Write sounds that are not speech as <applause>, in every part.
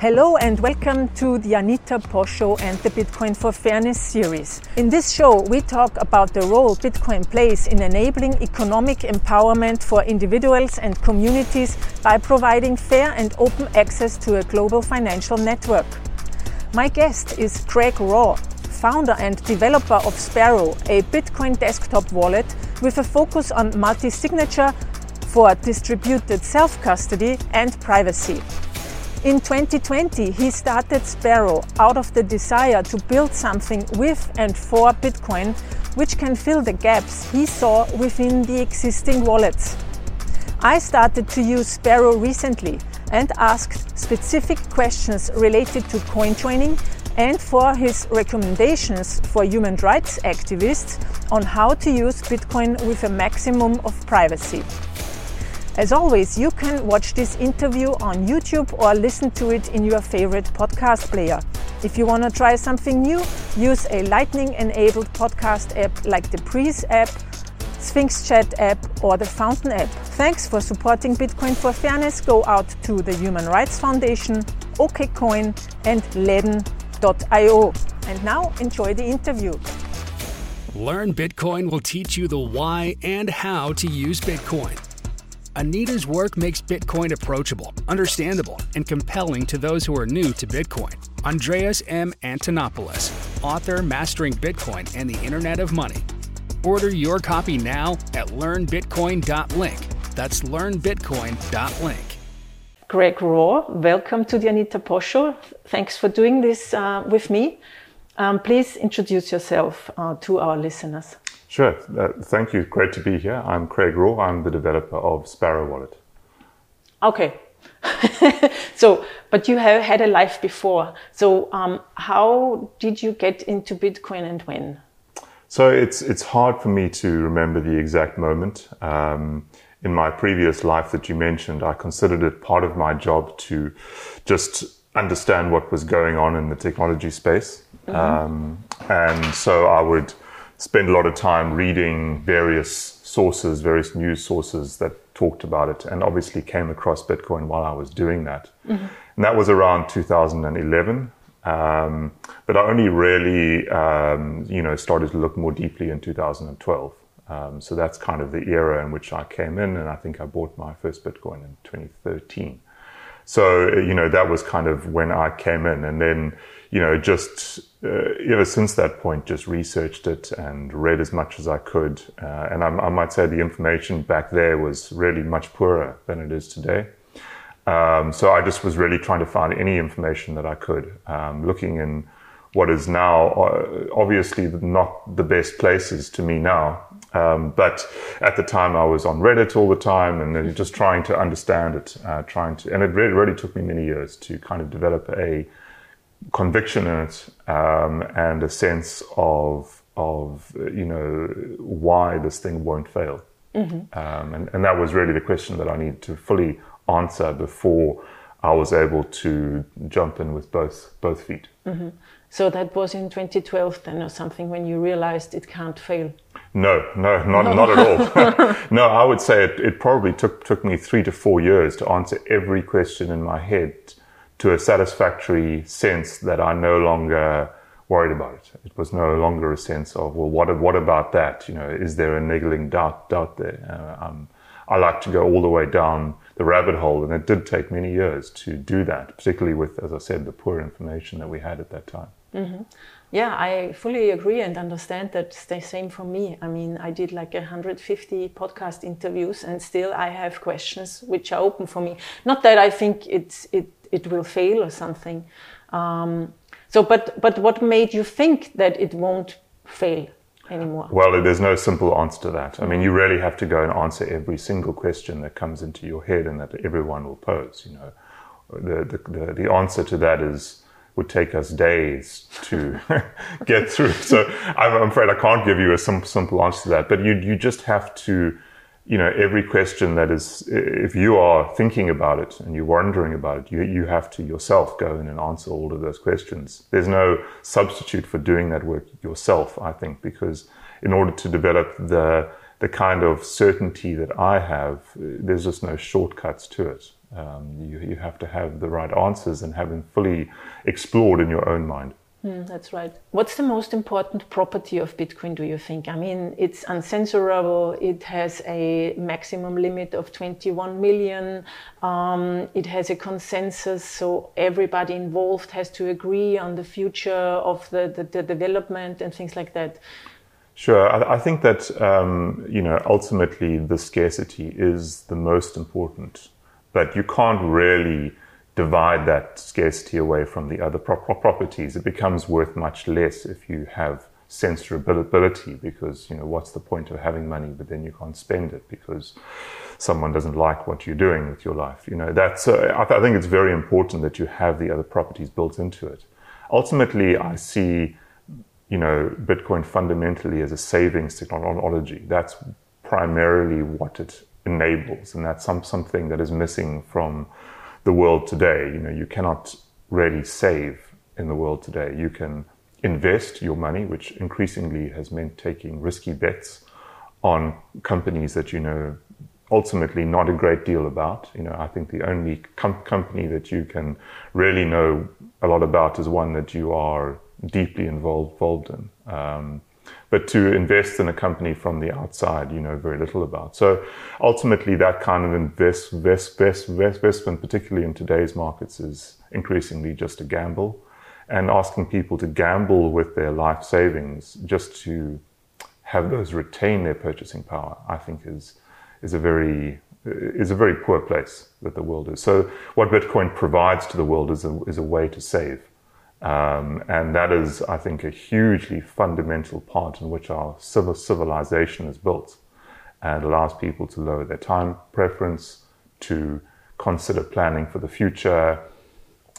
Hello and welcome to the Anita Posch Show and the Bitcoin for Fairness series. In this show, we talk about the role Bitcoin plays in enabling economic empowerment for individuals and communities by providing fair and open access to a global financial network. My guest is Craig Raw, founder and developer of Sparrow, a Bitcoin desktop wallet with a focus on multi signature for distributed self custody and privacy. In 2020, he started Sparrow out of the desire to build something with and for Bitcoin, which can fill the gaps he saw within the existing wallets. I started to use Sparrow recently and asked specific questions related to coin joining and for his recommendations for human rights activists on how to use Bitcoin with a maximum of privacy. As always, you can watch this interview on YouTube or listen to it in your favorite podcast player. If you want to try something new, use a Lightning enabled podcast app like the Breeze app, Sphinx Chat app, or the Fountain app. Thanks for supporting Bitcoin for Fairness. Go out to the Human Rights Foundation, OKCoin, and Ledn.io. And now enjoy the interview. Learn Bitcoin will teach you the why and how to use Bitcoin. Anita's work makes Bitcoin approachable, understandable, and compelling to those who are new to Bitcoin. Andreas M. Antonopoulos, author Mastering Bitcoin and the Internet of Money. Order your copy now at learnbitcoin.link. That's learnbitcoin.link. Craig Raw, welcome to the Anita Posch Show. Thanks for doing this uh, with me. Um, please introduce yourself uh, to our listeners. Sure. Uh, thank you. Great to be here. I'm Craig Raw. I'm the developer of Sparrow Wallet. Okay. <laughs> so, but you have had a life before. So, um, how did you get into Bitcoin and when? So it's it's hard for me to remember the exact moment. Um, in my previous life that you mentioned, I considered it part of my job to just understand what was going on in the technology space, mm-hmm. um, and so I would spend a lot of time reading various sources, various news sources that talked about it, and obviously came across Bitcoin while I was doing that. Mm-hmm. And that was around 2011. Um, but I only really, um, you know, started to look more deeply in 2012. Um, so that's kind of the era in which I came in, and I think I bought my first Bitcoin in 2013. So, you know, that was kind of when I came in. And then, you know, just uh, ever since that point, just researched it and read as much as I could. Uh, and I, I, might say the information back there was really much poorer than it is today. Um, so I just was really trying to find any information that I could, um, looking in what is now uh, obviously not the best places to me now. Um, but at the time, I was on Reddit all the time and just trying to understand it, uh, trying to, and it really, really, took me many years to kind of develop a conviction in it um, and a sense of, of you know, why this thing won't fail. Mm-hmm. Um, and, and that was really the question that I needed to fully answer before I was able to jump in with both both feet. Mm-hmm. So that was in 2012 then or something when you realized it can't fail? No, no, not, not at all. <laughs> <laughs> no, I would say it, it probably took, took me three to four years to answer every question in my head to a satisfactory sense that I no longer worried about it. It was no longer a sense of, well, what, what about that? You know, is there a niggling doubt, doubt there? Uh, um, I like to go all the way down the rabbit hole, and it did take many years to do that, particularly with, as I said, the poor information that we had at that time. Mm-hmm. Yeah, I fully agree and understand that the same for me. I mean, I did like 150 podcast interviews, and still I have questions which are open for me. Not that I think it's it it will fail or something. Um, so, but but what made you think that it won't fail? Anymore. Well, there's no simple answer to that. I mean, you really have to go and answer every single question that comes into your head and that everyone will pose. You know, the the, the, answer to that is would take us days to <laughs> get through. So I'm afraid I can't give you a sim- simple answer to that. But you you just have to, you know, every question that is, if you are thinking about it and you're wondering about it, you you have to yourself go in and answer all of those questions. There's no substitute for doing that work yourself. I think because in order to develop the the kind of certainty that I have, there's just no shortcuts to it. Um, you, you have to have the right answers and have them fully explored in your own mind. Mm, that's right. What's the most important property of Bitcoin, do you think? I mean, it's uncensorable, it has a maximum limit of 21 million, um, it has a consensus, so everybody involved has to agree on the future of the, the, the development and things like that. Sure. I, I think that, um, you know, ultimately the scarcity is the most important, but you can't really divide that scarcity away from the other pro- properties, it becomes worth much less if you have censorability because, you know, what's the point of having money, but then you can't spend it because someone doesn't like what you're doing with your life. You know, that's, uh, I, th- I think it's very important that you have the other properties built into it. Ultimately, I see, you know, Bitcoin fundamentally as a savings technology. That's primarily what it enables. And that's some, something that is missing from the world today. You know, you cannot really save in the world today. You can invest your money, which increasingly has meant taking risky bets on companies that you know ultimately not a great deal about. You know, I think the only com- company that you can really know a lot about is one that you are deeply involved, involved in. Um, but to invest in a company from the outside, you know very little about. So ultimately, that kind of invest, invest, invest, investment, particularly in today's markets, is increasingly just a gamble. And asking people to gamble with their life savings just to have those retain their purchasing power, I think is is a very is a very poor place that the world is. So what Bitcoin provides to the world is a, is a way to save. Um, and that is, I think, a hugely fundamental part in which our civil civilization is built and allows people to lower their time preference, to consider planning for the future.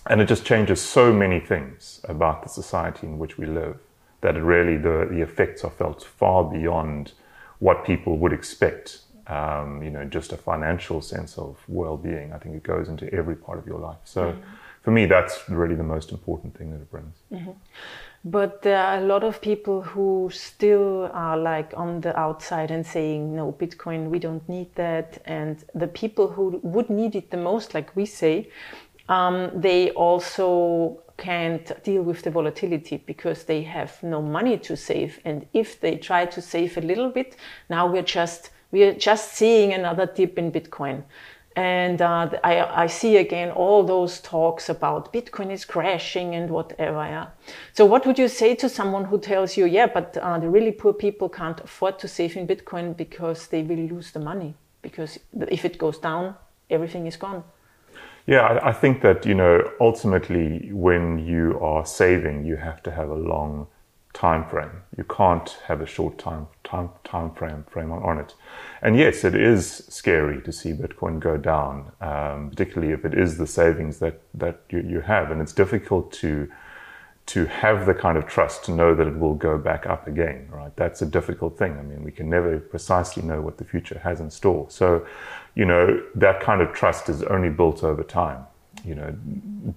And it just changes so many things about the society in which we live that it really, the, the effects are felt far beyond what people would expect. Um, you know, just a financial sense of well-being. I think it goes into every part of your life. So, mm-hmm for me, that's really the most important thing that it brings. Mm-hmm. But there are a lot of people who still are like on the outside and saying, no, Bitcoin, we don't need that. And the people who would need it the most, like we say, um, they also can't deal with the volatility because they have no money to save. And if they try to save a little bit, now we're just we're just seeing another dip in Bitcoin. And uh, I, I, see again all those talks about Bitcoin is crashing and whatever. Yeah. So, what would you say to someone who tells you, yeah, but uh, the really poor people can't afford to save in Bitcoin because they will lose the money? Because if it goes down, everything is gone. Yeah, I, I think that, you know, ultimately when you are saving, you have to have a long time frame. You can't have a short time time time frame frame on, on it. And yes, it is scary to see Bitcoin go down, um, particularly if it is the savings that that you, you have, and it's difficult to to have the kind of trust to know that it will go back up again. Right? That's a difficult thing. I mean, we can never precisely know what the future has in store. So, you know, that kind of trust is only built over time. You know,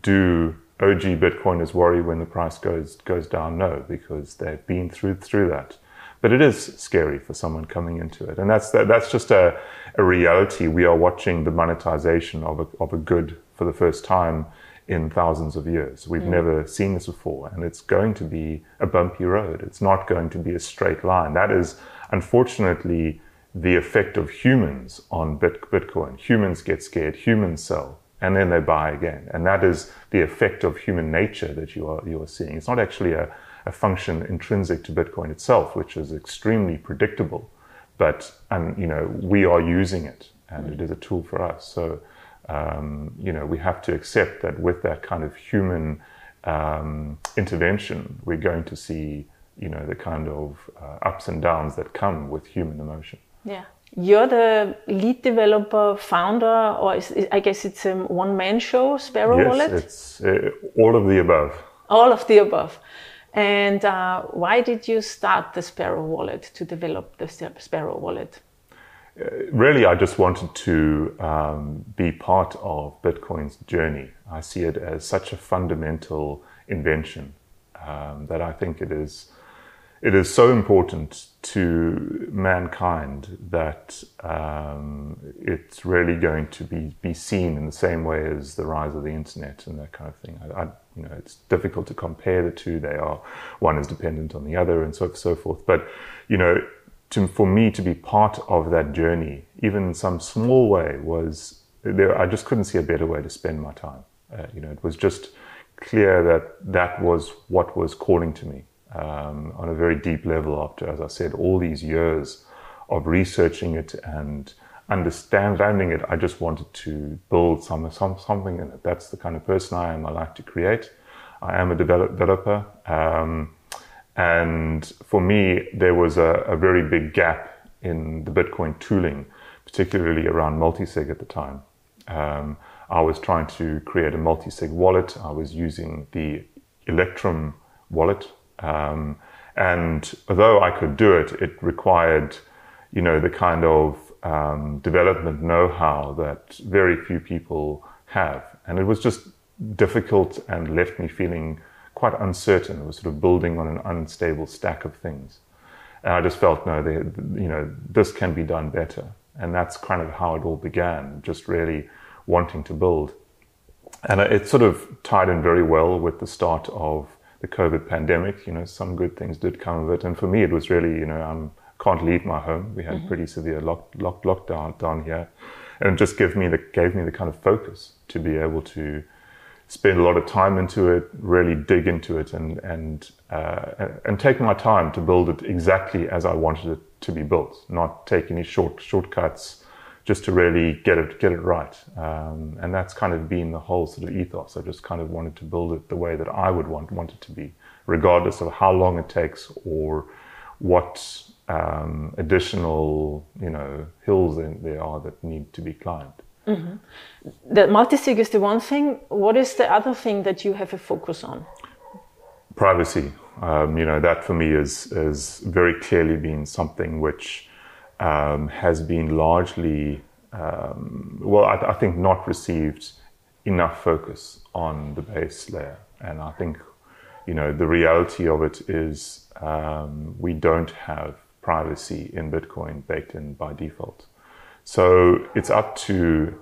do OG Bitcoiners worry when the price goes goes down? No, because they've been through through that. But it is scary for someone coming into it, and that's that, that's just a, a reality. We are watching the monetization of a of a good for the first time in thousands of years. We've mm. never seen this before, and it's going to be a bumpy road. It's not going to be a straight line. That is unfortunately the effect of humans on Bitcoin. Humans get scared. Humans sell and then they buy again. And that is the effect of human nature that you are, you are seeing. It's not actually a, a function intrinsic to Bitcoin itself, which is extremely predictable, but, and, you know, we are using it and it is a tool for us. So, um, you know, we have to accept that with that kind of human um, intervention, we're going to see, you know, the kind of uh, ups and downs that come with human emotion. Yeah. You're the lead developer, founder, or is, I guess it's a one-man show, Sparrow yes, Wallet. it's uh, all of the above. All of the above. And uh, why did you start the Sparrow Wallet to develop the Sparrow Wallet? Uh, really, I just wanted to um, be part of Bitcoin's journey. I see it as such a fundamental invention um, that I think it is it is so important to mankind that um, it's really going to be, be seen in the same way as the rise of the internet and that kind of thing. I, I, you know, it's difficult to compare the two. They are one is dependent on the other, and so so forth. But you know, to, for me to be part of that journey, even in some small way, was there. I just couldn't see a better way to spend my time. Uh, you know, it was just clear that that was what was calling to me um, on a very deep level after, as I said, all these years of researching it and understanding it. I just wanted to build some, some something in it. That's the kind of person I am. I like to create. I am a developer. Um, and for me, there was a, a, very big gap in the Bitcoin tooling, particularly around multisig at the time. Um, I was trying to create a multisig wallet. I was using the Electrum wallet um, and although I could do it, it required, you know, the kind of um, development know-how that very few people have. And it was just difficult and left me feeling quite uncertain. It was sort of building on an unstable stack of things. And I just felt, no, they, you know, this can be done better. And that's kind of how it all began, just really wanting to build. And it sort of tied in very well with the start of the COVID pandemic. You know, some good things did come of it. And for me, it was really, you know, I can't leave my home. We had mm-hmm. pretty severe lock, lock, lockdown down here. And it just gave me the, gave me the kind of focus to be able to spend a lot of time into it, really dig into it and, and, uh, and take my time to build it exactly as I wanted it to be built, not take any short, shortcuts, just to really get it get it right. Um, and that's kind of been the whole sort of ethos. I just kind of wanted to build it the way that I would want want it to be, regardless of how long it takes or what um, additional you know hills there are that need to be climbed. Mm-hmm. The multisig is the one thing. What is the other thing that you have a focus on? Privacy. Um, you know that for me is is very clearly been something which um, has been largely, um, well, I, I, think not received enough focus on the base layer. And I think, you know, the reality of it is um, we don't have privacy in Bitcoin baked in by default. So it's up to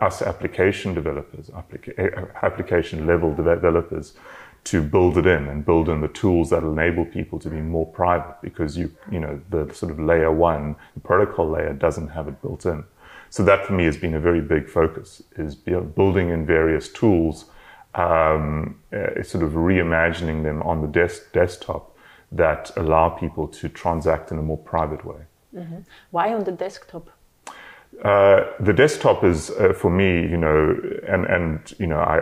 us application developers, applica- application level developers to build it in and build in the tools that enable people to be more private because you you know the sort of layer one the protocol layer doesn't have it built in. So that for me has been a very big focus is building in various tools um, uh, sort of reimagining them on the desk, desktop that allow people to transact in a more private way. Mm-hmm. why on the desktop uh, the desktop is uh, for me, you know, and and you know, I,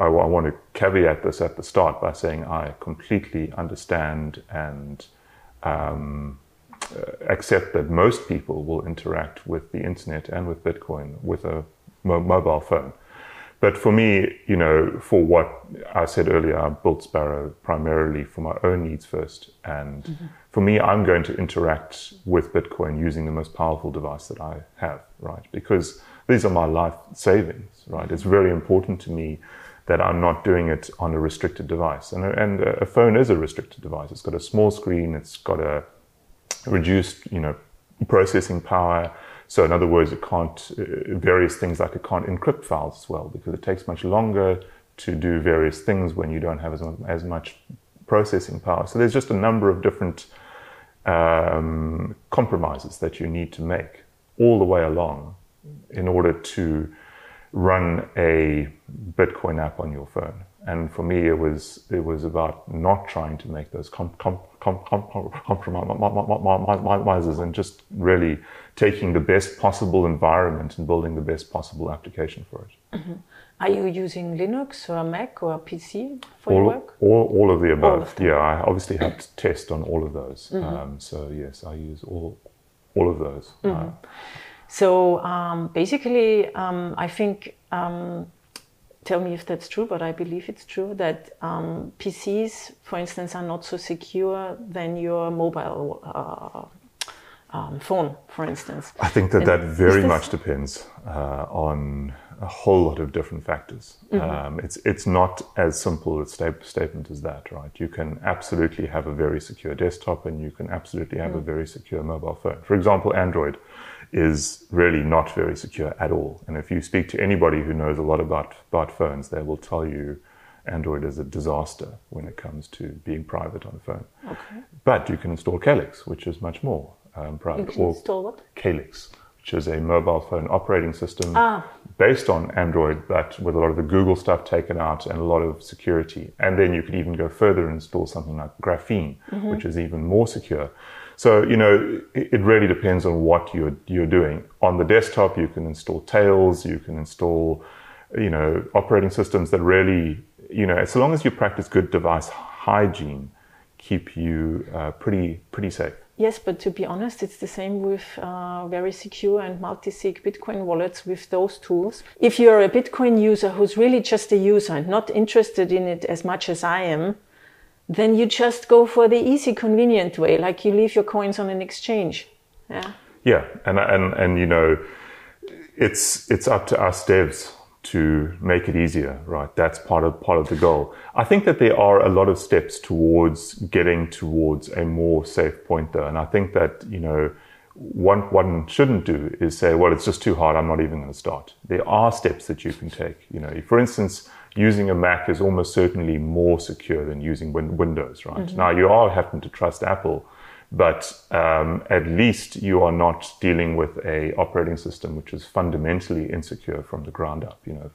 I, I want to caveat this at the start by saying I completely understand and um, uh, accept that most people will interact with the internet and with Bitcoin with a mo- mobile phone. But for me, you know, for what I said earlier, I built Sparrow primarily for my own needs first. And mm-hmm. For me, I'm going to interact with Bitcoin using the most powerful device that I have, right? Because these are my life savings, right? It's very important to me that I'm not doing it on a restricted device. And a, and a phone is a restricted device. It's got a small screen. It's got a reduced, you know, processing power. So in other words, it can't, uh, various things like it can't encrypt files as well because it takes much longer to do various things when you don't have as, as much processing power. So there's just a number of different um, compromises that you need to make all the way along in order to run a Bitcoin app on your phone. And for me, it was it was about not trying to make those com- com- compromises and just really taking the best possible environment and building the best possible application for it. Mm-hmm. Are you using Linux or Mac or PC for all, your work? All, all of the above. Of yeah, I obviously have to test on all of those. Mm-hmm. Um, so yes, I use all all of those. Mm-hmm. Uh, so um, basically, um, I think um, tell me if that's true, but I believe it's true that um, PCs, for instance, are not so secure than your mobile uh, um, phone, for instance. I think that and that very much depends uh, on a whole lot of different factors. Um, it's it's not as simple a sta- statement as that, right? You can absolutely have a very secure desktop, and you can absolutely have a very secure mobile phone. For example, Android is really not very secure at all. And if you speak to anybody who knows a lot about about phones, they will tell you Android is a disaster when it comes to being private on a phone. Okay. But you can install Calyx, which is much more um, private. You can install what? Calyx, which is a mobile phone operating system Ah. Based on Android, but with a lot of the Google stuff taken out and a lot of security. And then you could even go further and install something like Graphene, which is even more secure. So, you know, it, it really depends on what you're, you're doing. On the desktop, you can install Tails, you can install, you know, operating systems that really, you know, as long as you practice good device hygiene, keep you uh, pretty, pretty safe. Yes, but to be honest, it's the same with uh, very secure and multi-sig Bitcoin wallets with those tools. If you're a Bitcoin user who's really just a user and not interested in it as much as I am, then you just go for the easy, convenient way, like you leave your coins on an exchange. Yeah. Yeah, and and and you know, it's it's up to us devs to make it easier, right? That's part of part of the goal. I think that there are a lot of steps towards getting towards a more safe point though, and I think that you know. One one shouldn't do is say, "Well, it's just too hard. I'm not even going to start." There are steps that you can take. You know, for instance, using a Mac is almost certainly more secure than using win- Windows. Right mm-hmm. now, you are having to trust Apple, but um, at least you are not dealing with a operating system which is fundamentally insecure from the ground up. You know,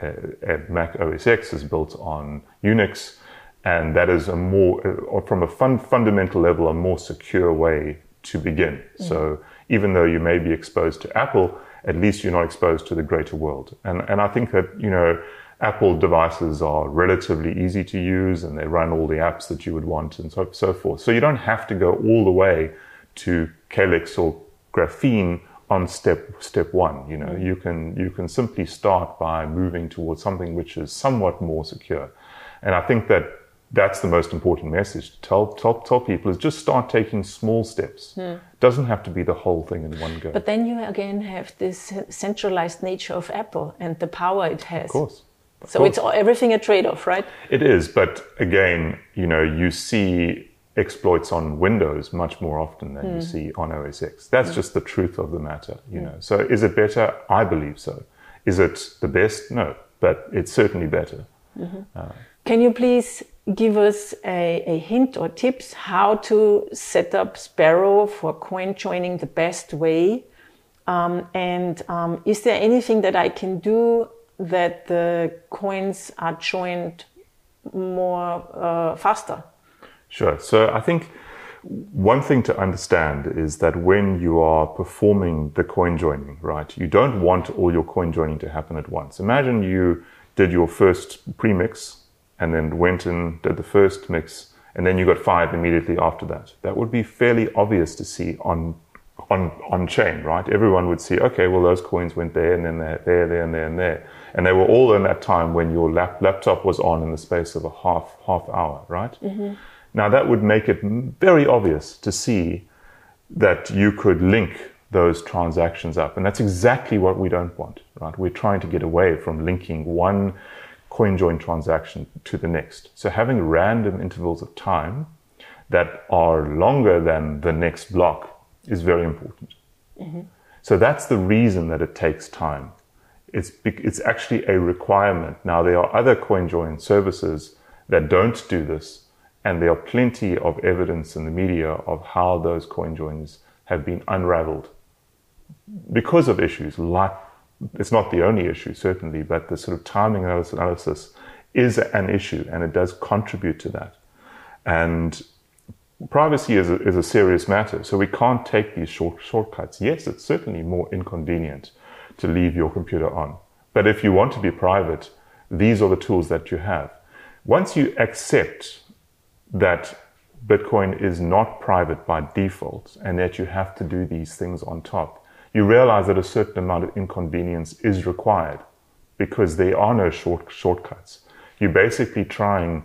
uh, uh, Mac OS X is built on Unix, and that is a more, uh, or from a fun, fundamental level, a more secure way to begin. So even though you may be exposed to Apple, at least you're not exposed to the greater world. And and I think that you know. Apple devices are relatively easy to use and they run all the apps that you would want and so, so forth. So you don't have to go all the way to Calyx or Graphene on step step one. You know, mm-hmm. you can you can simply start by moving towards something which is somewhat more secure. And I think that that's the most important message to tell tell, tell people is just start taking small steps. Hmm. Doesn't have to be the whole thing in one go. But then you again have this centralized nature of Apple and the power it has. of course. Of So course. it's everything a trade-off, right? It is, but again, you know, you see exploits on Windows much more often than you hmm. see on OS X. That's hmm. just the truth of the matter, you hmm. know. So is it better? I believe so. Is it the best? No, but it's certainly better. Mm-hmm. Uh, can you please give us a, a hint or tips how to set up Sparrow for coin joining the best way? Um, and um, is there anything that I can do that the coins are joined more uh, faster? Sure. So I think one thing to understand is that when you are performing the coin joining, right, you don't want all your coin joining to happen at once. Imagine you did your first premix and then went and did the first mix and then you got five immediately after that. That would be fairly obvious to see on on on chain, right? Everyone would see, okay, well those coins went there and then there, there, there, and there, and there, and they were all in that time when your lap, laptop was on in the space of a half half hour, right? Mm-hmm. Now that would make it very obvious to see that you could link those transactions up, and that's exactly what we don't want, right? We're trying to get away from linking one CoinJoin transaction to the next. So having random intervals of time that are longer than the next block is very important. Mm-hmm. So that's the reason that it takes time. It's, it's actually a requirement. Now, there are other CoinJoin services that don't do this, and there are plenty of evidence in the media of how those CoinJoins have been unraveled because of issues like it's not the only issue, certainly, but the sort of timing analysis, is an issue and it does contribute to that. And privacy is a, is a serious matter, so we can't take these short shortcuts. Yes, it's certainly more inconvenient to leave your computer on, but if you want to be private, these are the tools that you have. Once you accept that Bitcoin is not private by default and that you have to do these things on top, you realize that a certain amount of inconvenience is required because there are no short, shortcuts. You're basically trying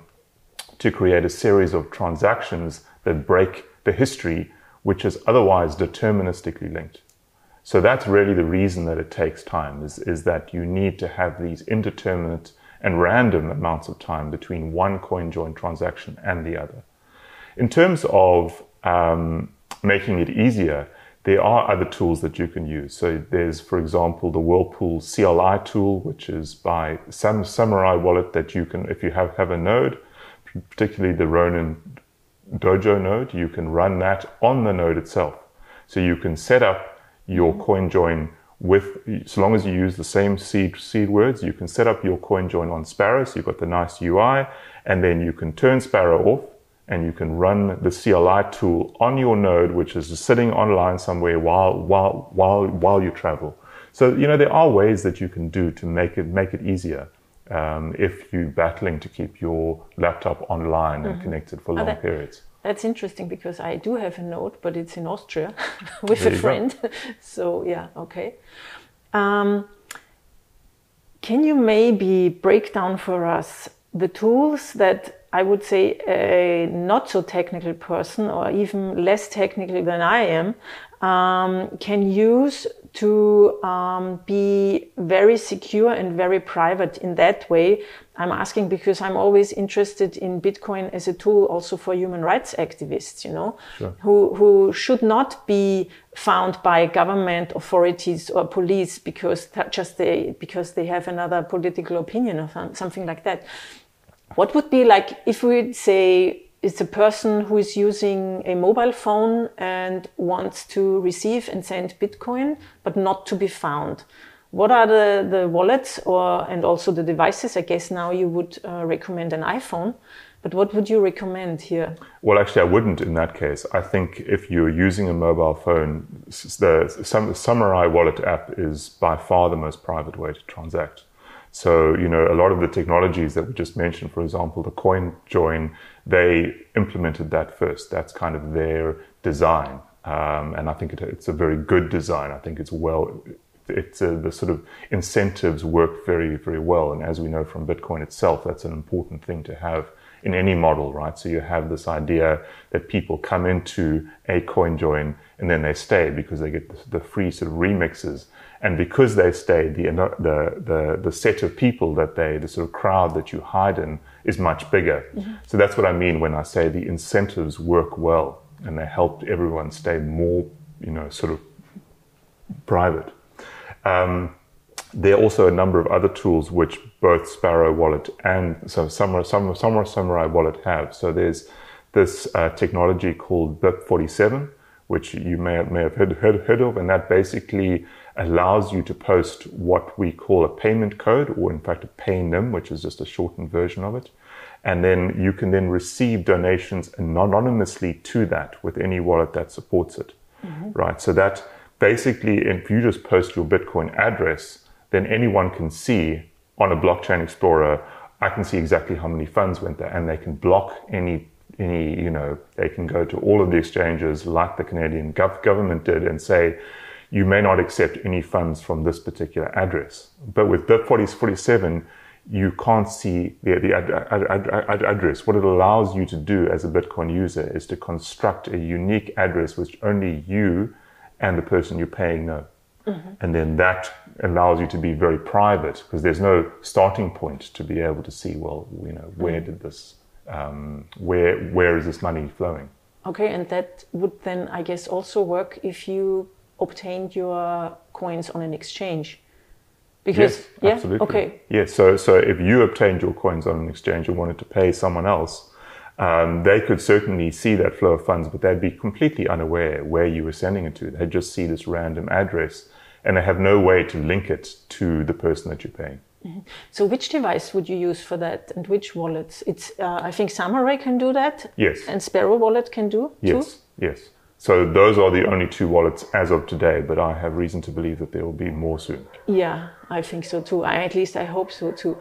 to create a series of transactions that break the history, which is otherwise deterministically linked. So that's really the reason that it takes time is, is that you need to have these indeterminate and random amounts of time between one CoinJoin transaction and the other. In terms of um, making it easier, there are other tools that you can use. So there's, for example, the Whirlpool CLI tool, which is by some Samurai wallet that you can, if you have, have a node, particularly the Ronin Dojo node, you can run that on the node itself. So you can set up your coin join with, so long as you use the same seed, seed words, you can set up your coin join on Sparrow. So you've got the nice UI and then you can turn Sparrow off and you can run the CLI tool on your node, which is just sitting online somewhere while, while, while, while you travel. So, you know, there are ways that you can do to make it, make it easier. Um, if you're battling to keep your laptop online and mm-hmm. connected for long periods. That's interesting because I do have a node, but it's in Austria <laughs> with there a friend. <laughs> so yeah, okay. Um, can you maybe break down for us the tools that I would say a not so technical person or even less technical than I am um, can use to um, be very secure and very private in that way. I'm asking because I'm always interested in Bitcoin as a tool also for human rights activists, you know, sure. who, who should not be found by government authorities or police because just they, because they have another political opinion or something like that. What would be like if we'd say it's a person who is using a mobile phone and wants to receive and send Bitcoin, but not to be found? What are the, the wallets or and also the devices? I guess now you would uh, recommend an iPhone, but what would you recommend here? Well, actually, I wouldn't in that case. I think if you're using a mobile phone, the Samurai Wallet app is by far the most private way to transact. So, you know, a lot of the technologies that we just mentioned, for example, the coin join, they implemented that first. That's kind of their design. Um, and I think it, it's a very good design. I think it's well, it's uh, the sort of incentives work very, very well. And as we know from Bitcoin itself, that's an important thing to have in any model, right? So you have this idea that people come into a coin join and then they stay because they get the, the free sort of remixes and because they stay, the, the, the, the, set of people that they, the sort of crowd that you hide in is much bigger. Mm-hmm. So that's what I mean when I say the incentives work well and they help everyone stay more, you know, sort of private. Um, there are also a number of other tools which both Sparrow Wallet and so Samurai, Samurai, Samurai Wallet have. So there's this uh, technology called BIP47, which you may, may have heard, heard, heard of, and that basically allows you to post what we call a payment code, or in fact a paynym, which is just a shortened version of it. And then you can then receive donations anonymously to that with any wallet that supports it. Mm-hmm. Right. So that basically, if you just post your Bitcoin address, then anyone can see on a blockchain explorer, I can see exactly how many funds went there and they can block any any, you know, they can go to all of the exchanges like the Canadian gov- government did and say, you may not accept any funds from this particular address. But with BIP 47, you can't see the, the ad, ad, ad, address. What it allows you to do as a Bitcoin user is to construct a unique address which only you and the person you're paying know. Mm-hmm. And then that allows you to be very private because there's no starting point to be able to see, well, you know, where mm-hmm. did this, um, where, where is this money flowing? Okay, and that would then, I guess, also work if you obtained your coins on an exchange? Because yes, yeah, absolutely. okay, yes. So so if you obtained your coins on an exchange and wanted to pay someone else, um, they could certainly see that flow of funds, but they'd be completely unaware where you were sending it to. They'd just see this random address, and they have no way to link it to the person that you're paying. Mm-hmm. So, which device would you use for that, and which wallets? It's uh, I think Samurai can do that. Yes. And Sparrow Wallet can do. Yes. Too? Yes. So those are the only two wallets as of today, but I have reason to believe that there will be more soon. Yeah, I think so too. I, at least I hope so too.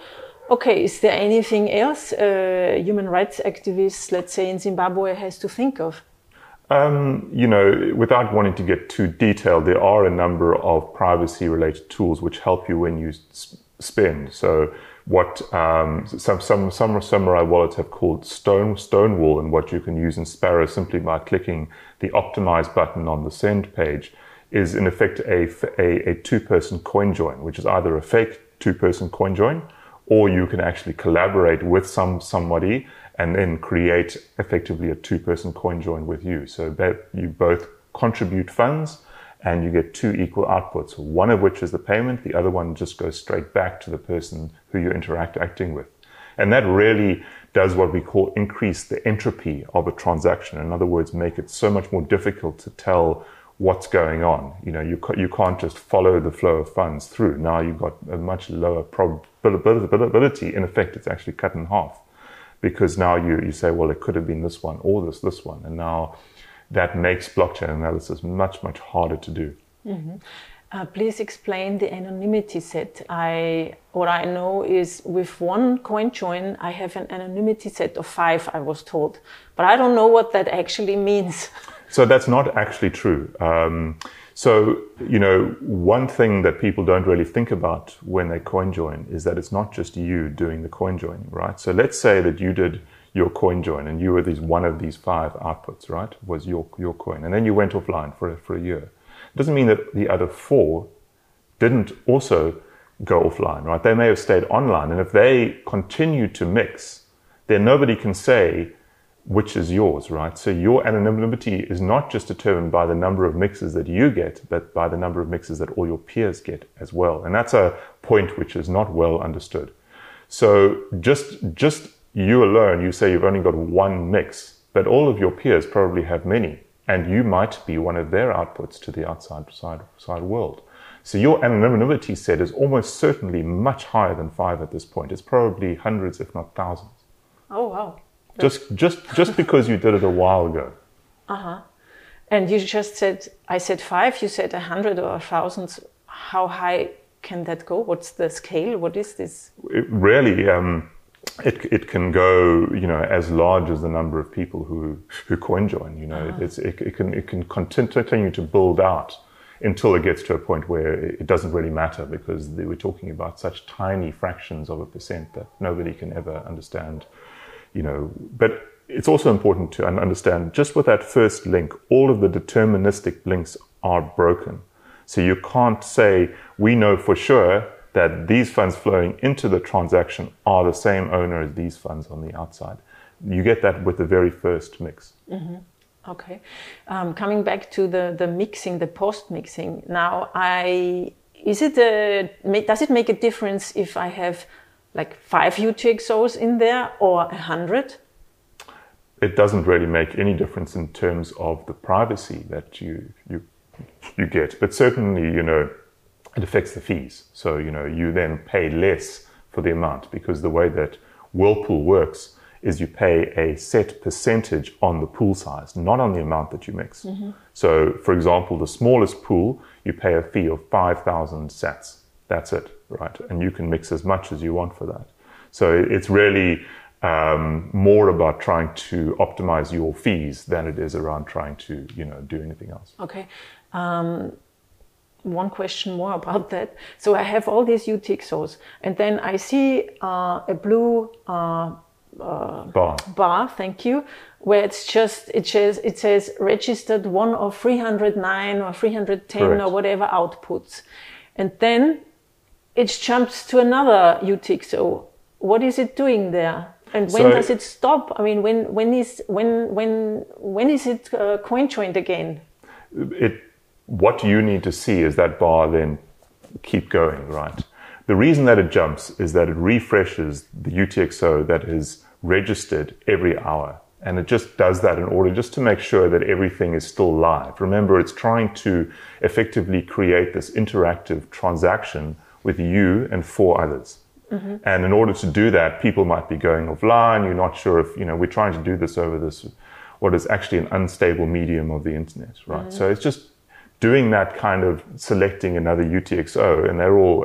Okay, is there anything else uh, human rights activists, let's say in Zimbabwe, has to think of? Um, you know, without wanting to get too detailed, there are a number of privacy-related tools which help you when you spend. So what um, some, some, some Samurai wallets have called Stone, Stonewall and what you can use in Sparrow simply by clicking the optimize button on the send page. is in effect a, a, a two person coin join, which is either a fake two person coin join or you can actually collaborate with some somebody and then create effectively a two person coin join with you. So that you both contribute funds and you get two equal outputs, one of which is the payment, the other one just goes straight back to the person who you're interacting with. And that really does what we call increase the entropy of a transaction. In other words, make it so much more difficult to tell what's going on. You know, you, you can't just follow the flow of funds through. Now you've got a much lower probability. In effect, it's actually cut in half because now you, you say, well, it could have been this one or this, this one. And now that makes blockchain analysis much, much harder to do. Mm-hmm. Uh, please explain the anonymity set. I what I know is with one coin join, I have an anonymity set of five. I was told, but I don't know what that actually <laughs> means. so that's not actually true. Um, so you know, one thing that people don't really think about when they coin join is that it's not just you doing the coin joining, right? So let's say that you did your coin join and you were these one of these five outputs, right? Was your your coin, and then you went offline for for a year. Doesn't mean that the other four didn't also go offline, right? They may have stayed online, and if they continue to mix, then nobody can say which is yours, right? So your anonymity is not just determined by the number of mixes that you get, but by the number of mixes that all your peers get as well. And that's a point which is not well understood. So just just you alone, you say you've only got one mix, but all of your peers probably have many, and you might be one of their outputs to the outside side, side world. So your anonymity set is almost certainly much higher than five at this point. It's probably hundreds, if not thousands. Oh wow! Just just just because you did it a while ago. Uh huh. And you just said I said five. You said a hundred or a thousand. How high can that go? What's the scale? What is this? It really. Um, it, it can go, you know, as large as the number of people who, who coin join, you know, uh-huh. it's, it, it can, it can continue to build out until it gets to a point where it doesn't really matter because we're talking about such tiny fractions of a percent that nobody can ever understand, you know, but it's also important to understand just with that first link, all of the deterministic links are broken. So you can't say, we know for sure that these funds flowing into the transaction are the same owner as these funds on the outside. You get that with the very first mix. Mm-hmm. Okay. Um, coming back to the, the mixing, the post mixing. Now, I is it a, does it make a difference if I have like five UTXOs in there or a hundred? It doesn't really make any difference in terms of the privacy that you you you get, but certainly you know it affects the fees. So, you know, you then pay less for the amount because the way that Whirlpool works is you pay a set percentage on the pool size, not on the amount that you mix. Mm-hmm. So, for example, the smallest pool, you pay a fee of 5,000 sats. That's it, right? And you can mix as much as you want for that. So it's really um, more about trying to optimize your fees than it is around trying to, you know, do anything else. Okay. Um, one question more about <laughs> that. So I have all these UTXOs, and then I see uh, a blue uh, uh, bar. Bar, thank you, where it's just it says it says registered one of 309 or 310 Correct. or whatever outputs, and then it jumps to another UTXO. What is it doing there? And when so, does it stop? I mean, when when is when when when is it uh, coin joined again? It what you need to see is that bar then keep going, right? The reason that it jumps is that it refreshes the UTXO that is registered every hour. And it just does that in order just to make sure that everything is still live. Remember, it's trying to effectively create this interactive transaction with you and four others. Mm-hmm. And in order to do that, people might be going offline. You're not sure if, you know, we're trying to do this over this, what is actually an unstable medium of the internet, right? Mm-hmm. So it's just doing that kind of selecting another UTXO, and they're all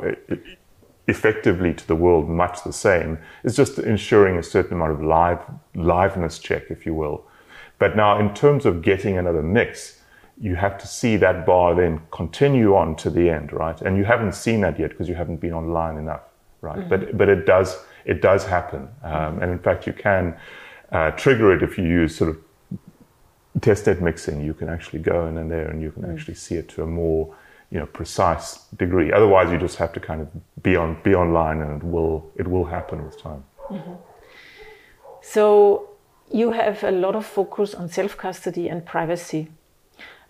effectively to the world much the same, is just ensuring a certain amount of live liveness check, if you will. But now, in terms of getting another mix, you have to see that bar then continue on to the end, right? And you haven't seen that yet because you haven't been online enough, right? Mm-hmm. But but it does it does happen, um, and in fact, you can uh, trigger it if you use sort of testnet mixing, you can actually go in and there and you can mm. actually see it to a more you know precise degree. Otherwise, you just have to kind of be on be online, and it will it will happen with time. Mm-hmm. So you have a lot of focus on self custody and privacy.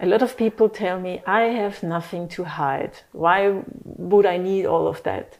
A lot of people tell me, I have nothing to hide. Why would I need all of that?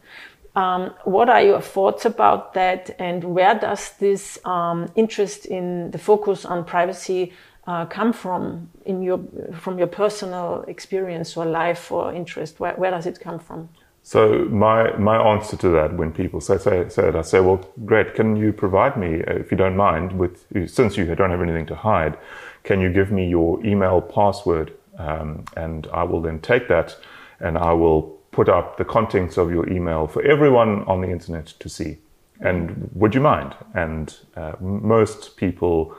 Um, what are your thoughts about that, and where does this um, interest in the focus on privacy uh, come from in your from your personal experience or life or interest? Where, where does it come from? So my my answer to that, when people say say, say it, I say, well, great. Can you provide me, if you don't mind, with since you don't have anything to hide, can you give me your email password, um, and I will then take that, and I will put up the contents of your email for everyone on the internet to see. And would you mind? And uh, most people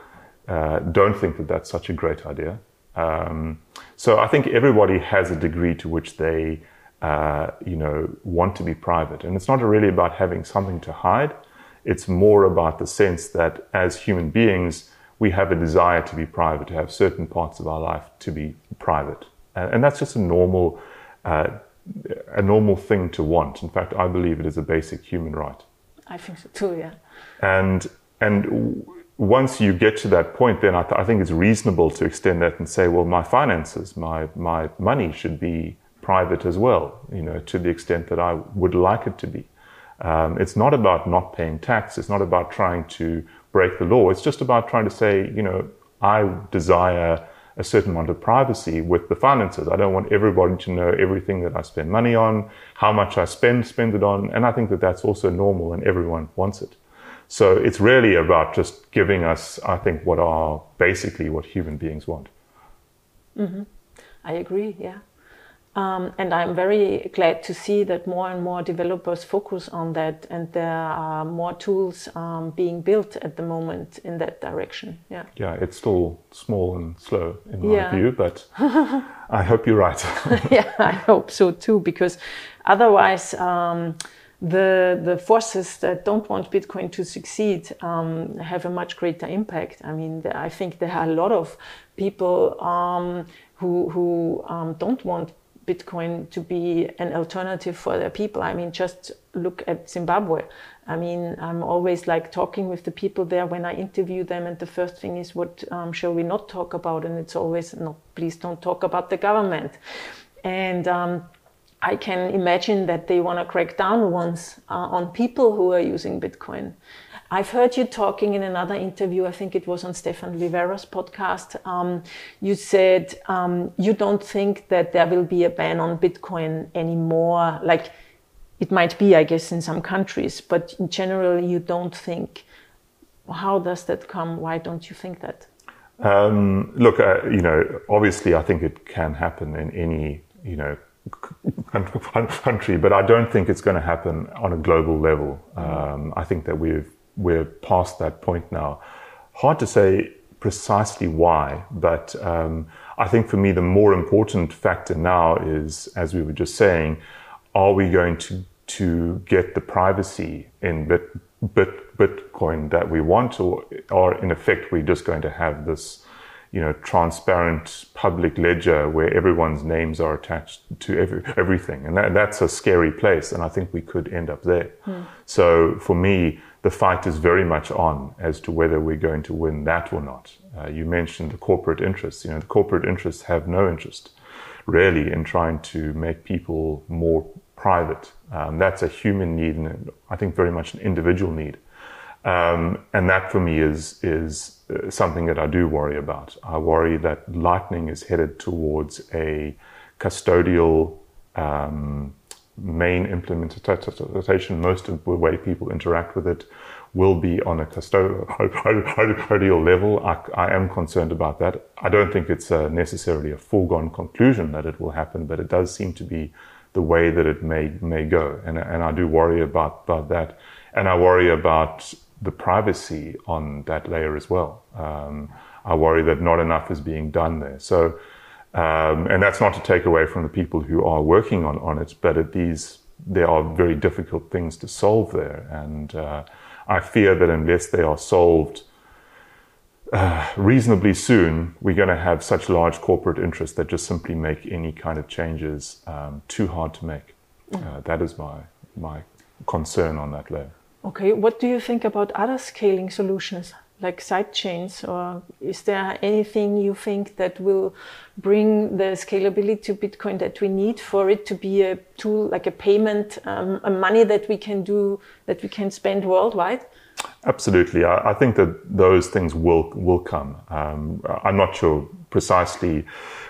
uh, don't think that that's such a great idea. Um, so I think everybody has a degree to which they uh, you know, want to be private. And it's not really about having something to hide. It's more about the sense that as human beings, we have a desire to be private, to have certain parts of our life to be private. And, and that's just a normal, uh, a normal thing to want. In fact, I believe it is a basic human right. I think so too, yeah. And, and once you get to that point, then I, th- I think it's reasonable to extend that and say, well, my finances, my, my money should be private as well, you know, to the extent that I would like it to be. Um, it's not about not paying tax. It's not about trying to break the law. It's just about trying to say, you know, I desire a certain amount of privacy with the finances. I don't want everybody to know everything that I spend money on, how much I spend, spend it on. And I think that that's also normal and everyone wants it. So it's really about just giving us, I think, what are basically what human beings want. Mm-hmm. I agree. Yeah. Um, and I'm very glad to see that more and more developers focus on that, and there are more tools um, being built at the moment in that direction. Yeah. Yeah, it's still small and slow in my yeah. view, but <laughs> I hope you're right. <laughs> yeah, I hope so too, because otherwise. Um, the the forces that don't want Bitcoin to succeed um, have a much greater impact. I mean, I think there are a lot of people um, who who um, don't want Bitcoin to be an alternative for their people. I mean, just look at Zimbabwe. I mean, I'm always like talking with the people there when I interview them, and the first thing is, what um, shall we not talk about? And it's always, no, please don't talk about the government. And um, I can imagine that they want to crack down once uh, on people who are using Bitcoin. I've heard you talking in another interview, I think it was on Stefan Livera's podcast. Um, you said um, you don't think that there will be a ban on Bitcoin anymore. Like it might be, I guess, in some countries, but in general, you don't think. How does that come? Why don't you think that? Um, look, uh, you know, obviously, I think it can happen in any, you know, <laughs> country, but I don't think it's going to happen on a global level. Um, I think that we've we're past that point now. Hard to say precisely why, but um, I think for me the more important factor now is, as we were just saying, are we going to to get the privacy in Bit, Bit, Bitcoin that we want, or, or in effect we're just going to have this you know, transparent public ledger where everyone's names are attached to every, everything. And that, that's a scary place. And I think we could end up there. Mm. So for me, the fight is very much on as to whether we're going to win that or not. Uh, you mentioned the corporate interests. You know, the corporate interests have no interest really in trying to make people more private. Um, that's a human need and I think very much an individual need. Um, and that for me is is uh, something that I do worry about. I worry that Lightning is headed towards a custodial um, main implementation. Most of the way people interact with it will be on a <laughs> custodial level. I, I, am concerned about that. I don't think it's uh, necessarily a foregone conclusion that it will happen, but it does seem to be the way that it may may go, and and I do worry about about that, and I worry about the privacy on that layer as well. Um, I worry that not enough is being done there. So, um, and that's not to take away from the people who are working on, on it, but at these, there are very difficult things to solve there. And uh, I fear that unless they are solved uh, reasonably soon, we're going to have such large corporate interests that just simply make any kind of changes um, too hard to make. Uh, that is my my concern on that layer. Okay, what do you think about other scaling solutions like side chains, or is there anything you think that will bring the scalability to Bitcoin that we need for it to be a tool, like a payment, um, a money that we can do, that we can spend worldwide? Absolutely, I, I think that those things will will come. Um, I'm not sure precisely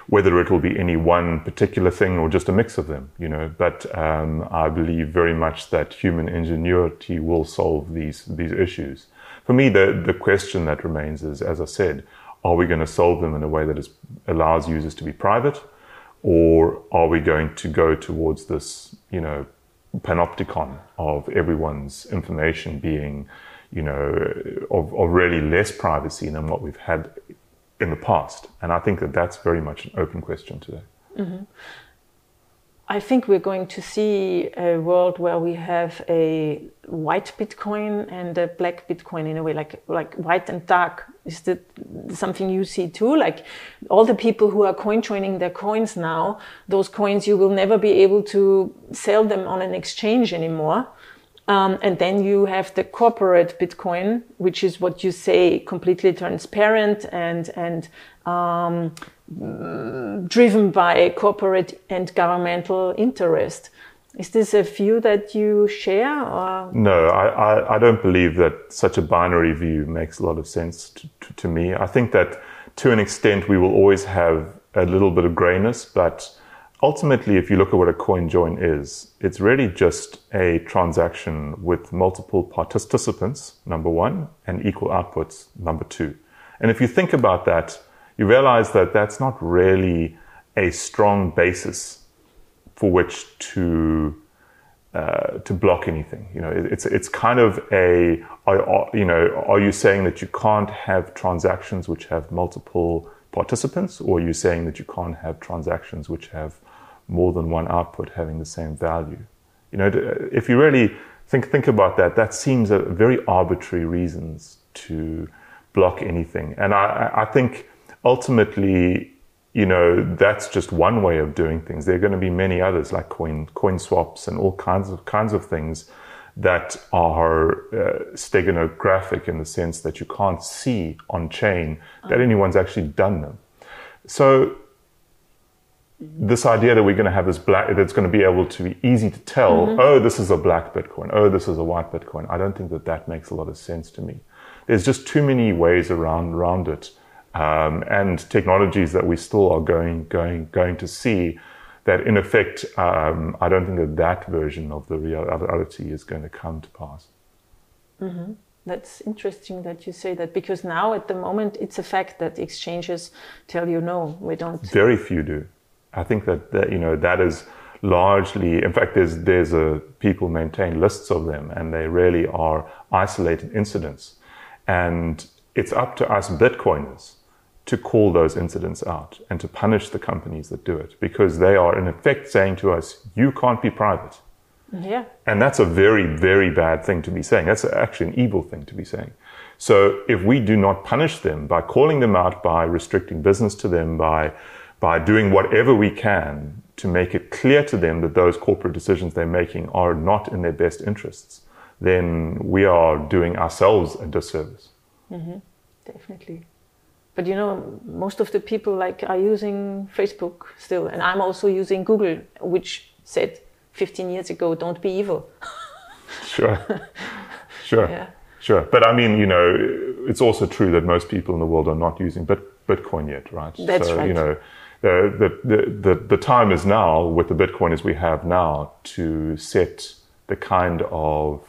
whether it will be any one particular thing or just a mix of them, you know. But um, I believe very much that human ingenuity will solve these these issues. For me, the the question that remains is, as I said, are we going to solve them in a way that is, allows users to be private, or are we going to go towards this, you know, panopticon of everyone's information being, you know, of, of really less privacy than what we've had in the past? And I think that that's very much an open question today. Mm-hmm. I think we're going to see a world where we have a white Bitcoin and a black Bitcoin in a way, like like white and dark. Is that something you see too? Like all the people who are coin joining their coins now, those coins you will never be able to sell them on an exchange anymore. Um, and then you have the corporate Bitcoin, which is what you say, completely transparent and and um, driven by corporate and governmental interest. Is this a view that you share? Or? No, I, I, I, don't believe that such a binary view makes a lot of sense to, to, to, me. I think that to an extent we will always have a little bit of grayness, but ultimately, if you look at what a coin join is, it's really just a transaction with multiple participants, number one, and equal outputs, number two. And if you think about that, you realize that that's not really a strong basis for which to uh, to block anything. You know, it's it's kind of a you know, are you saying that you can't have transactions which have multiple participants, or are you saying that you can't have transactions which have more than one output having the same value? You know, if you really think think about that, that seems a very arbitrary reasons to block anything, and I, I think ultimately, you know, that's just one way of doing things. There are going to be many others like coin, coin swaps and all kinds of kinds of things that are uh, steganographic in the sense that you can't see on chain that anyone's actually done them. So this idea that we're going to have this black, that's going to be able to be easy to tell, mm-hmm. oh, this is a black Bitcoin, oh, this is a white Bitcoin. I don't think that that makes a lot of sense to me. There's just too many ways around, around it um, and technologies that we still are going going going to see that in effect um, I don't think that that version of the reality is going to come to pass. Mm-hmm. That's interesting that you say that because now at the moment it's a fact that exchanges tell you no, we don't. Very few do. I think that, that you know that is largely in fact there's there's a people maintain lists of them and they really are isolated incidents and it's up to us bitcoiners to call those incidents out and to punish the companies that do it because they are in effect saying to us, you can't be private. Yeah. And that's a very, very bad thing to be saying. That's actually an evil thing to be saying. So if we do not punish them by calling them out, by restricting business to them, by, by doing whatever we can to make it clear to them that those corporate decisions they're making are not in their best interests, then we are doing ourselves a disservice. Mm-hmm. Definitely but you know most of the people like are using facebook still and i'm also using google which said 15 years ago don't be evil <laughs> sure sure yeah. sure but i mean you know it's also true that most people in the world are not using Bit- bitcoin yet right that's so right. you know the, the, the, the time is now with the bitcoin as we have now to set the kind of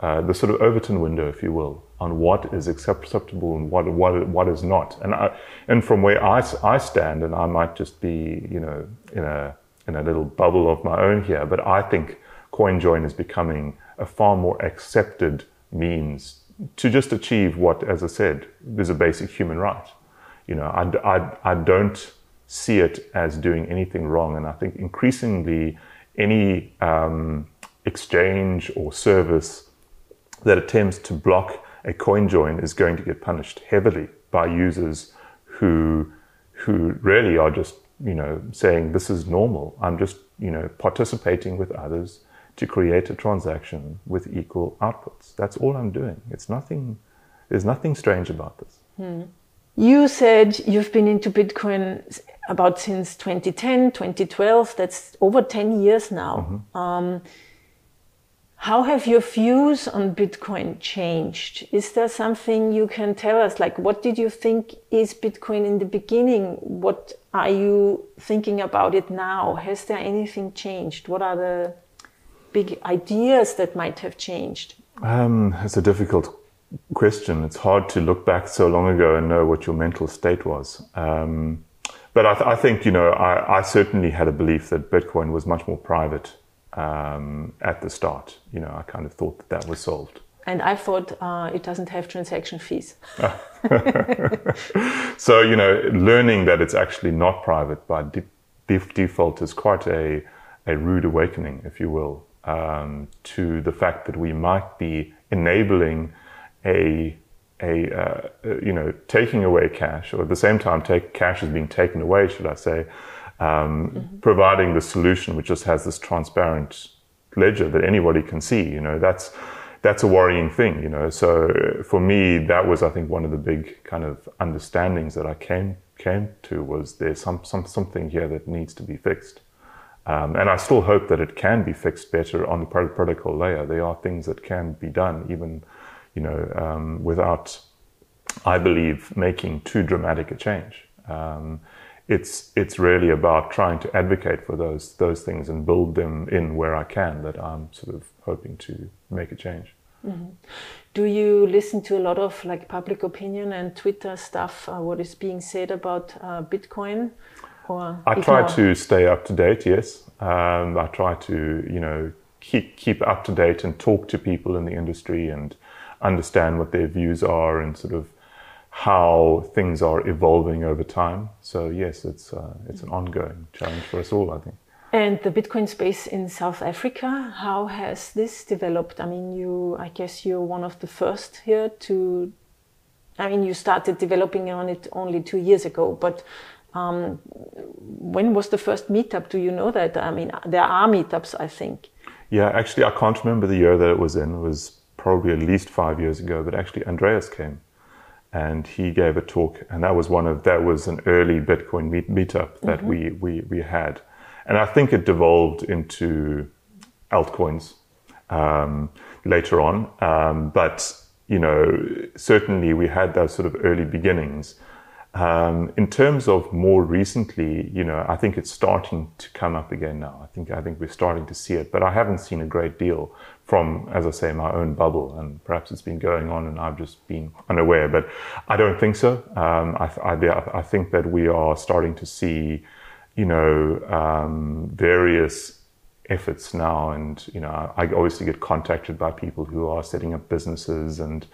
uh, the sort of overton window if you will on what is acceptable and what what what is not. And I, and from where I, I stand, and I might just be you know in a in a little bubble of my own here, but I think CoinJoin is becoming a far more accepted means to just achieve what, as I said, is a basic human right. You know, I, I, I don't see it as doing anything wrong, and I think increasingly any um, exchange or service that attempts to block a coin join is going to get punished heavily by users who who really are just you know saying this is normal. I'm just you know participating with others to create a transaction with equal outputs. That's all I'm doing. It's nothing. There's nothing strange about this. Hmm. You said you've been into Bitcoin about since 2010, 2012. That's over 10 years now. Mm-hmm. Um, how have your views on Bitcoin changed? Is there something you can tell us? Like, what did you think is Bitcoin in the beginning? What are you thinking about it now? Has there anything changed? What are the big ideas that might have changed? Um, it's a difficult question. It's hard to look back so long ago and know what your mental state was. Um, but I, th- I, think, you know, I, I, certainly had a belief that Bitcoin was much more private um, at the start. You know, I kind of thought that that was solved. And I thought uh, it doesn't have transaction fees. <laughs> <laughs> so, you know, learning that it's actually not private by de- default is quite a, a rude awakening, if you will, um, to the fact that we might be enabling a a uh, you know taking away cash, or at the same time, take cash is being taken away, should I say, um, mm-hmm. providing the solution which just has this transparent ledger that anybody can see. You know, that's that's a worrying thing. You know, so for me, that was I think one of the big kind of understandings that I came came to was there's some, some something here that needs to be fixed. Um, and I still hope that it can be fixed better on the protocol layer. There are things that can be done, even you know, um, without, I believe, making too dramatic a change. Um, it's it's really about trying to advocate for those those things and build them in where I can. That I'm sort of hoping to make a change. Mm-hmm. Do you listen to a lot of like public opinion and Twitter stuff? Uh, what is being said about uh, Bitcoin? Or I try to stay up to date. Yes, um, I try to you know keep keep up to date and talk to people in the industry and understand what their views are and sort of how things are evolving over time. So yes, it's uh, it's an ongoing challenge for us all, I think. And the Bitcoin space in South Africa, how has this developed? I mean, you, I guess you're one of the first here to. I mean, you started developing on it only two years ago, but um, when was the first meetup? Do you know that? I mean, there are meetups, I think. Yeah, actually, I can't remember the year that it was in. It was probably at least five years ago, but actually Andreas came and he gave a talk, and that was one of that was an early Bitcoin meet, meetup that mm-hmm. we, we we had, and I think it devolved into altcoins um, later on, um, but you know certainly we had those sort of early beginnings. Um, in terms of more recently, you know, I think it's starting to come up again now. I think I think we're starting to see it, but I haven't seen a great deal from, as I say, my own bubble, and perhaps it's been going on and I've just been unaware. But I don't think so. Um, I, I, I, think that we are starting to see, you know, um, various efforts now, and you know, I obviously get contacted by people who are setting up businesses and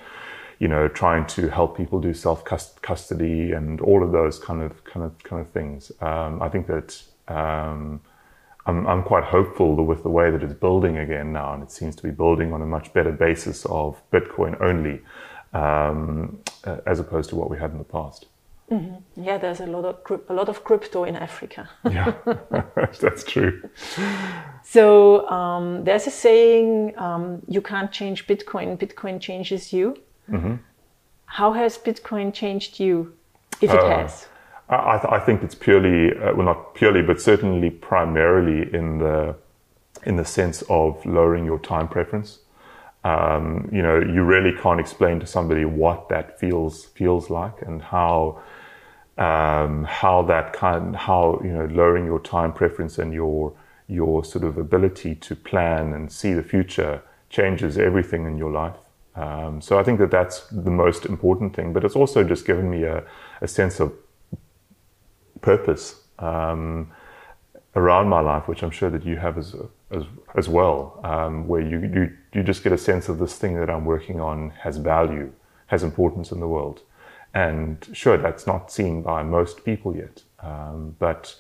you know, trying to help people do self custody and all of those kind of kind of kind of things. Um, I think that um, I'm, I'm quite hopeful with the way that it's building again now, and it seems to be building on a much better basis of Bitcoin only, um, uh, as opposed to what we had in the past. Mm-hmm. Yeah, there's a lot of a lot of crypto in Africa. <laughs> yeah, <laughs> that's true. So um, there's a saying: um, "You can't change Bitcoin; Bitcoin changes you." Mm-hmm. How has Bitcoin changed you, if it uh, has? I, th- I, think it's purely, uh, well, not purely, but certainly primarily in the in the sense of lowering your time preference. Um, you know, you really can't explain to somebody what that feels feels like and how um, how that kind how you know lowering your time preference and your your sort of ability to plan and see the future changes everything in your life. Um, so I think that that's the most important thing. But it's also just given me a, a sense of purpose um, around my life, which I'm sure that you have as as, as well, um, where you, you you just get a sense of this thing that I'm working on has value, has importance in the world, and sure, that's not seen by most people yet, um, but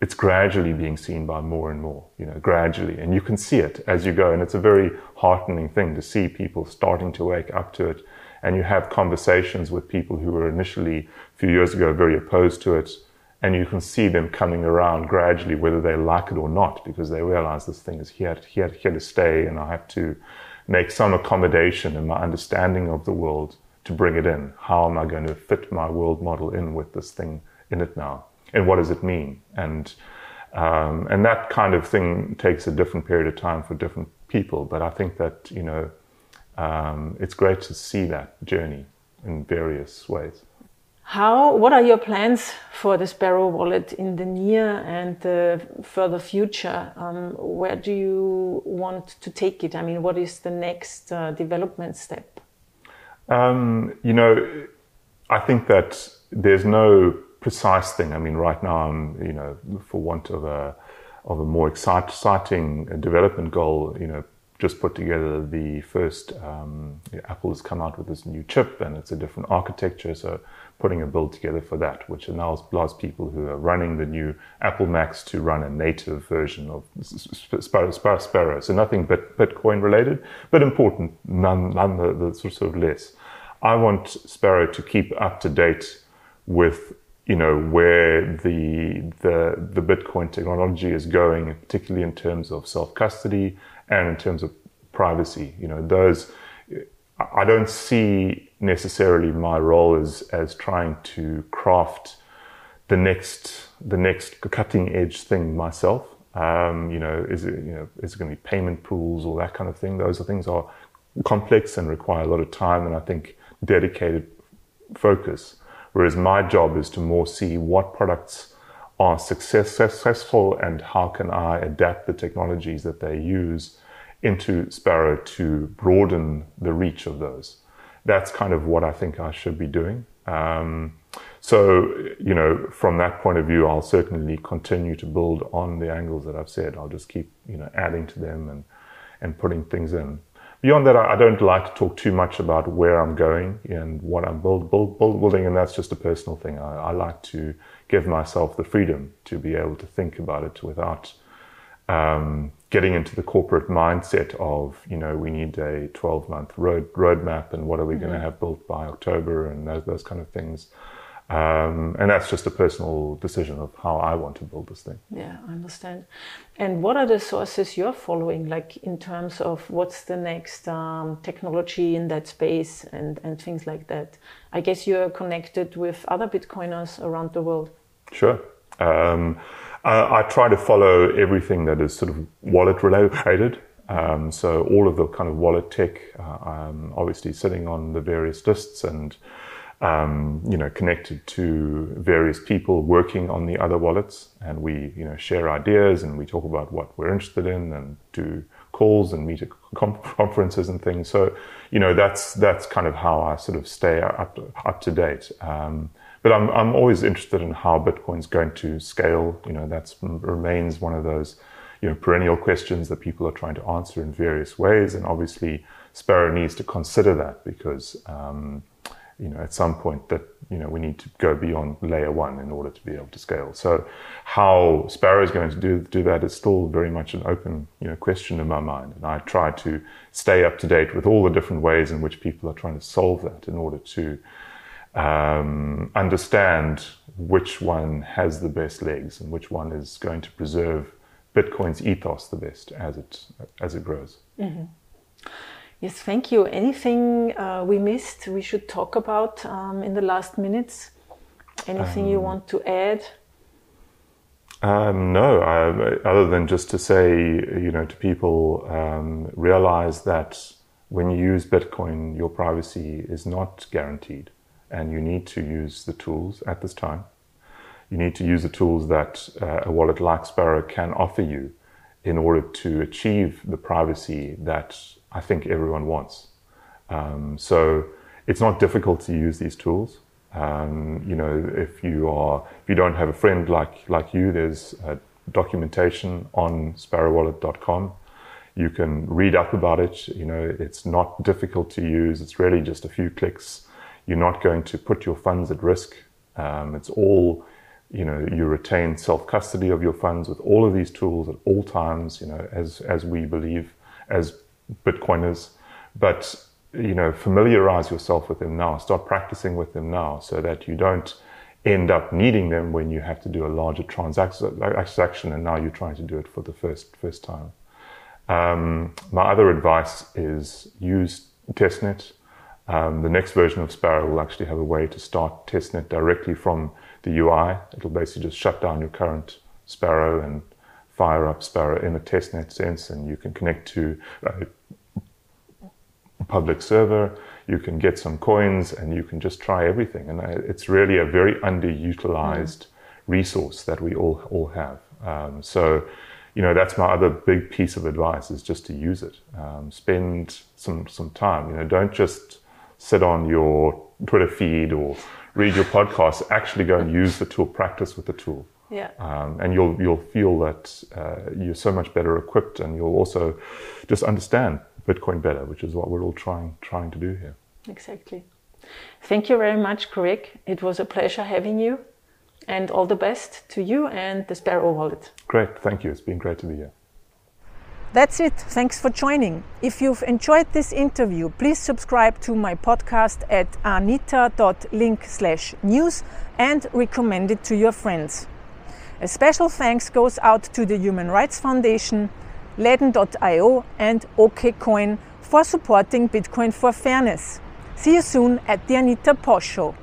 it's gradually being seen by more and more, you know, gradually, and you can see it as you go, and it's a very heartening thing to see people starting to wake up to it and you have conversations with people who were initially a few years ago very opposed to it, and you can see them coming around gradually, whether they like it or not, because they realize this thing is here, here, here to stay, and I have to make some accommodation in my understanding of the world to bring it in. How am I going to fit my world model in with this thing in it now? And what does it mean? And um, and that kind of thing takes a different period of time for different people. But I think that you know um, it's great to see that journey in various ways. How? What are your plans for the Sparrow wallet in the near and the further future? Um, where do you want to take it? I mean, what is the next uh, development step? Um, you know, I think that there's no precise thing. I mean, right now, I'm, you know, for want of a of a more exciting development goal, you know, just put together the first. Um, Apple has come out with this new chip, and it's a different architecture. So putting a build together for that, which allows, allows people who are running the new Apple Macs to run a native version of Sparrow. So nothing but Bitcoin related, but important none, none the, the sort of less. I want Sparrow to keep up to date with you know where the the the Bitcoin technology is going, particularly in terms of self custody and in terms of privacy. You know those. I don't see necessarily my role as as trying to craft the next the next cutting edge thing myself. Um, you know, is it you know is it going to be payment pools or that kind of thing? Those are things are complex and require a lot of time, and I think dedicated focus. Whereas my job is to more see what products are success, successful and how can I adapt the technologies that they use into Sparrow to broaden the reach of those. That's kind of what I think I should be doing. Um, so, you know, from that point of view, I'll certainly continue to build on the angles that I've said. I'll just keep, you know, adding to them and, and putting things in. Beyond that, I, don't like to talk too much about where I'm going and what I'm build, build, build, building, and that's just a personal thing. I, I like to give myself the freedom to be able to think about it without um, getting into the corporate mindset of, you know, we need a 12 month road roadmap and what are we mm-hmm. going to have built by October and those, those kind of things. Um, and that's just a personal decision of how I want to build this thing. Yeah, I understand. And what are the sources you're following, like in terms of what's the next um, technology in that space and, and things like that? I guess you're connected with other Bitcoiners around the world. Sure. Um, I, I, try to follow everything that is sort of wallet related. Um, so all of the kind of wallet tech, uh, obviously sitting on the various lists and um, you know, connected to various people working on the other wallets, and we, you know, share ideas and we talk about what we're interested in and do calls and meet at conferences and things. So, you know, that's that's kind of how I sort of stay up up to date. Um, but I'm I'm always interested in how Bitcoin's going to scale. You know, that remains one of those you know perennial questions that people are trying to answer in various ways, and obviously Sparrow needs to consider that because. Um, you know, at some point that, you know, we need to go beyond layer one in order to be able to scale. So how Sparrow is going to do, do that is still very much an open, you know, question in my mind. And I try to stay up to date with all the different ways in which people are trying to solve that in order to um, understand which one has the best legs and which one is going to preserve Bitcoin's ethos the best as it, as it grows. Mm-hmm. Yes, thank you. Anything uh, we missed we should talk about um, in the last minutes? Anything um, you want to add? Um, no, I, other than just to say, you know, to people, um, realize that when you use Bitcoin, your privacy is not guaranteed, and you need to use the tools at this time. You need to use the tools that uh, a wallet like Sparrow can offer you in order to achieve the privacy that I think everyone wants. Um, so it's not difficult to use these tools. Um, you know, if you are, if you don't have a friend like like you, there's documentation on sparrowwallet.com. You can read up about it. You know, it's not difficult to use. It's really just a few clicks. You're not going to put your funds at risk. Um, it's all, you know, you retain self custody of your funds with all of these tools at all times. You know, as as we believe as Bitcoiners. But you know, familiarize yourself with them now. Start practicing with them now so that you don't end up needing them when you have to do a larger transaction and now you're trying to do it for the first, first time. Um, my other advice is use testnet. Um, the next version of Sparrow will actually have a way to start testnet directly from the UI. It'll basically just shut down your current Sparrow and fire up Sparrow in a testnet sense, and you can connect to a public server. You can get some coins, and you can just try everything. And it's really a very underutilized mm. resource that we all all have. Um, so you know, that's my other big piece of advice is just to use it. Um, spend some, some time, you know, don't just sit on your Twitter feed or read your podcast. Actually go and use the tool, practice with the tool. Yeah. Um, and you'll, you'll feel that uh, you're so much better equipped and you'll also just understand Bitcoin better, which is what we're all trying, trying to do here. Exactly. Thank you very much, Craig. It was a pleasure having you and all the best to you and the Sparrow wallet. Great, thank you. It's been great to be here. That's it. Thanks for joining. If you've enjoyed this interview, please subscribe to my podcast at anita.link slash news and recommend it to your friends. A special thanks goes out to the Human Rights Foundation, Ledn.io and OKCoin for supporting Bitcoin for Fairness. See you soon at the Anita Posch Show.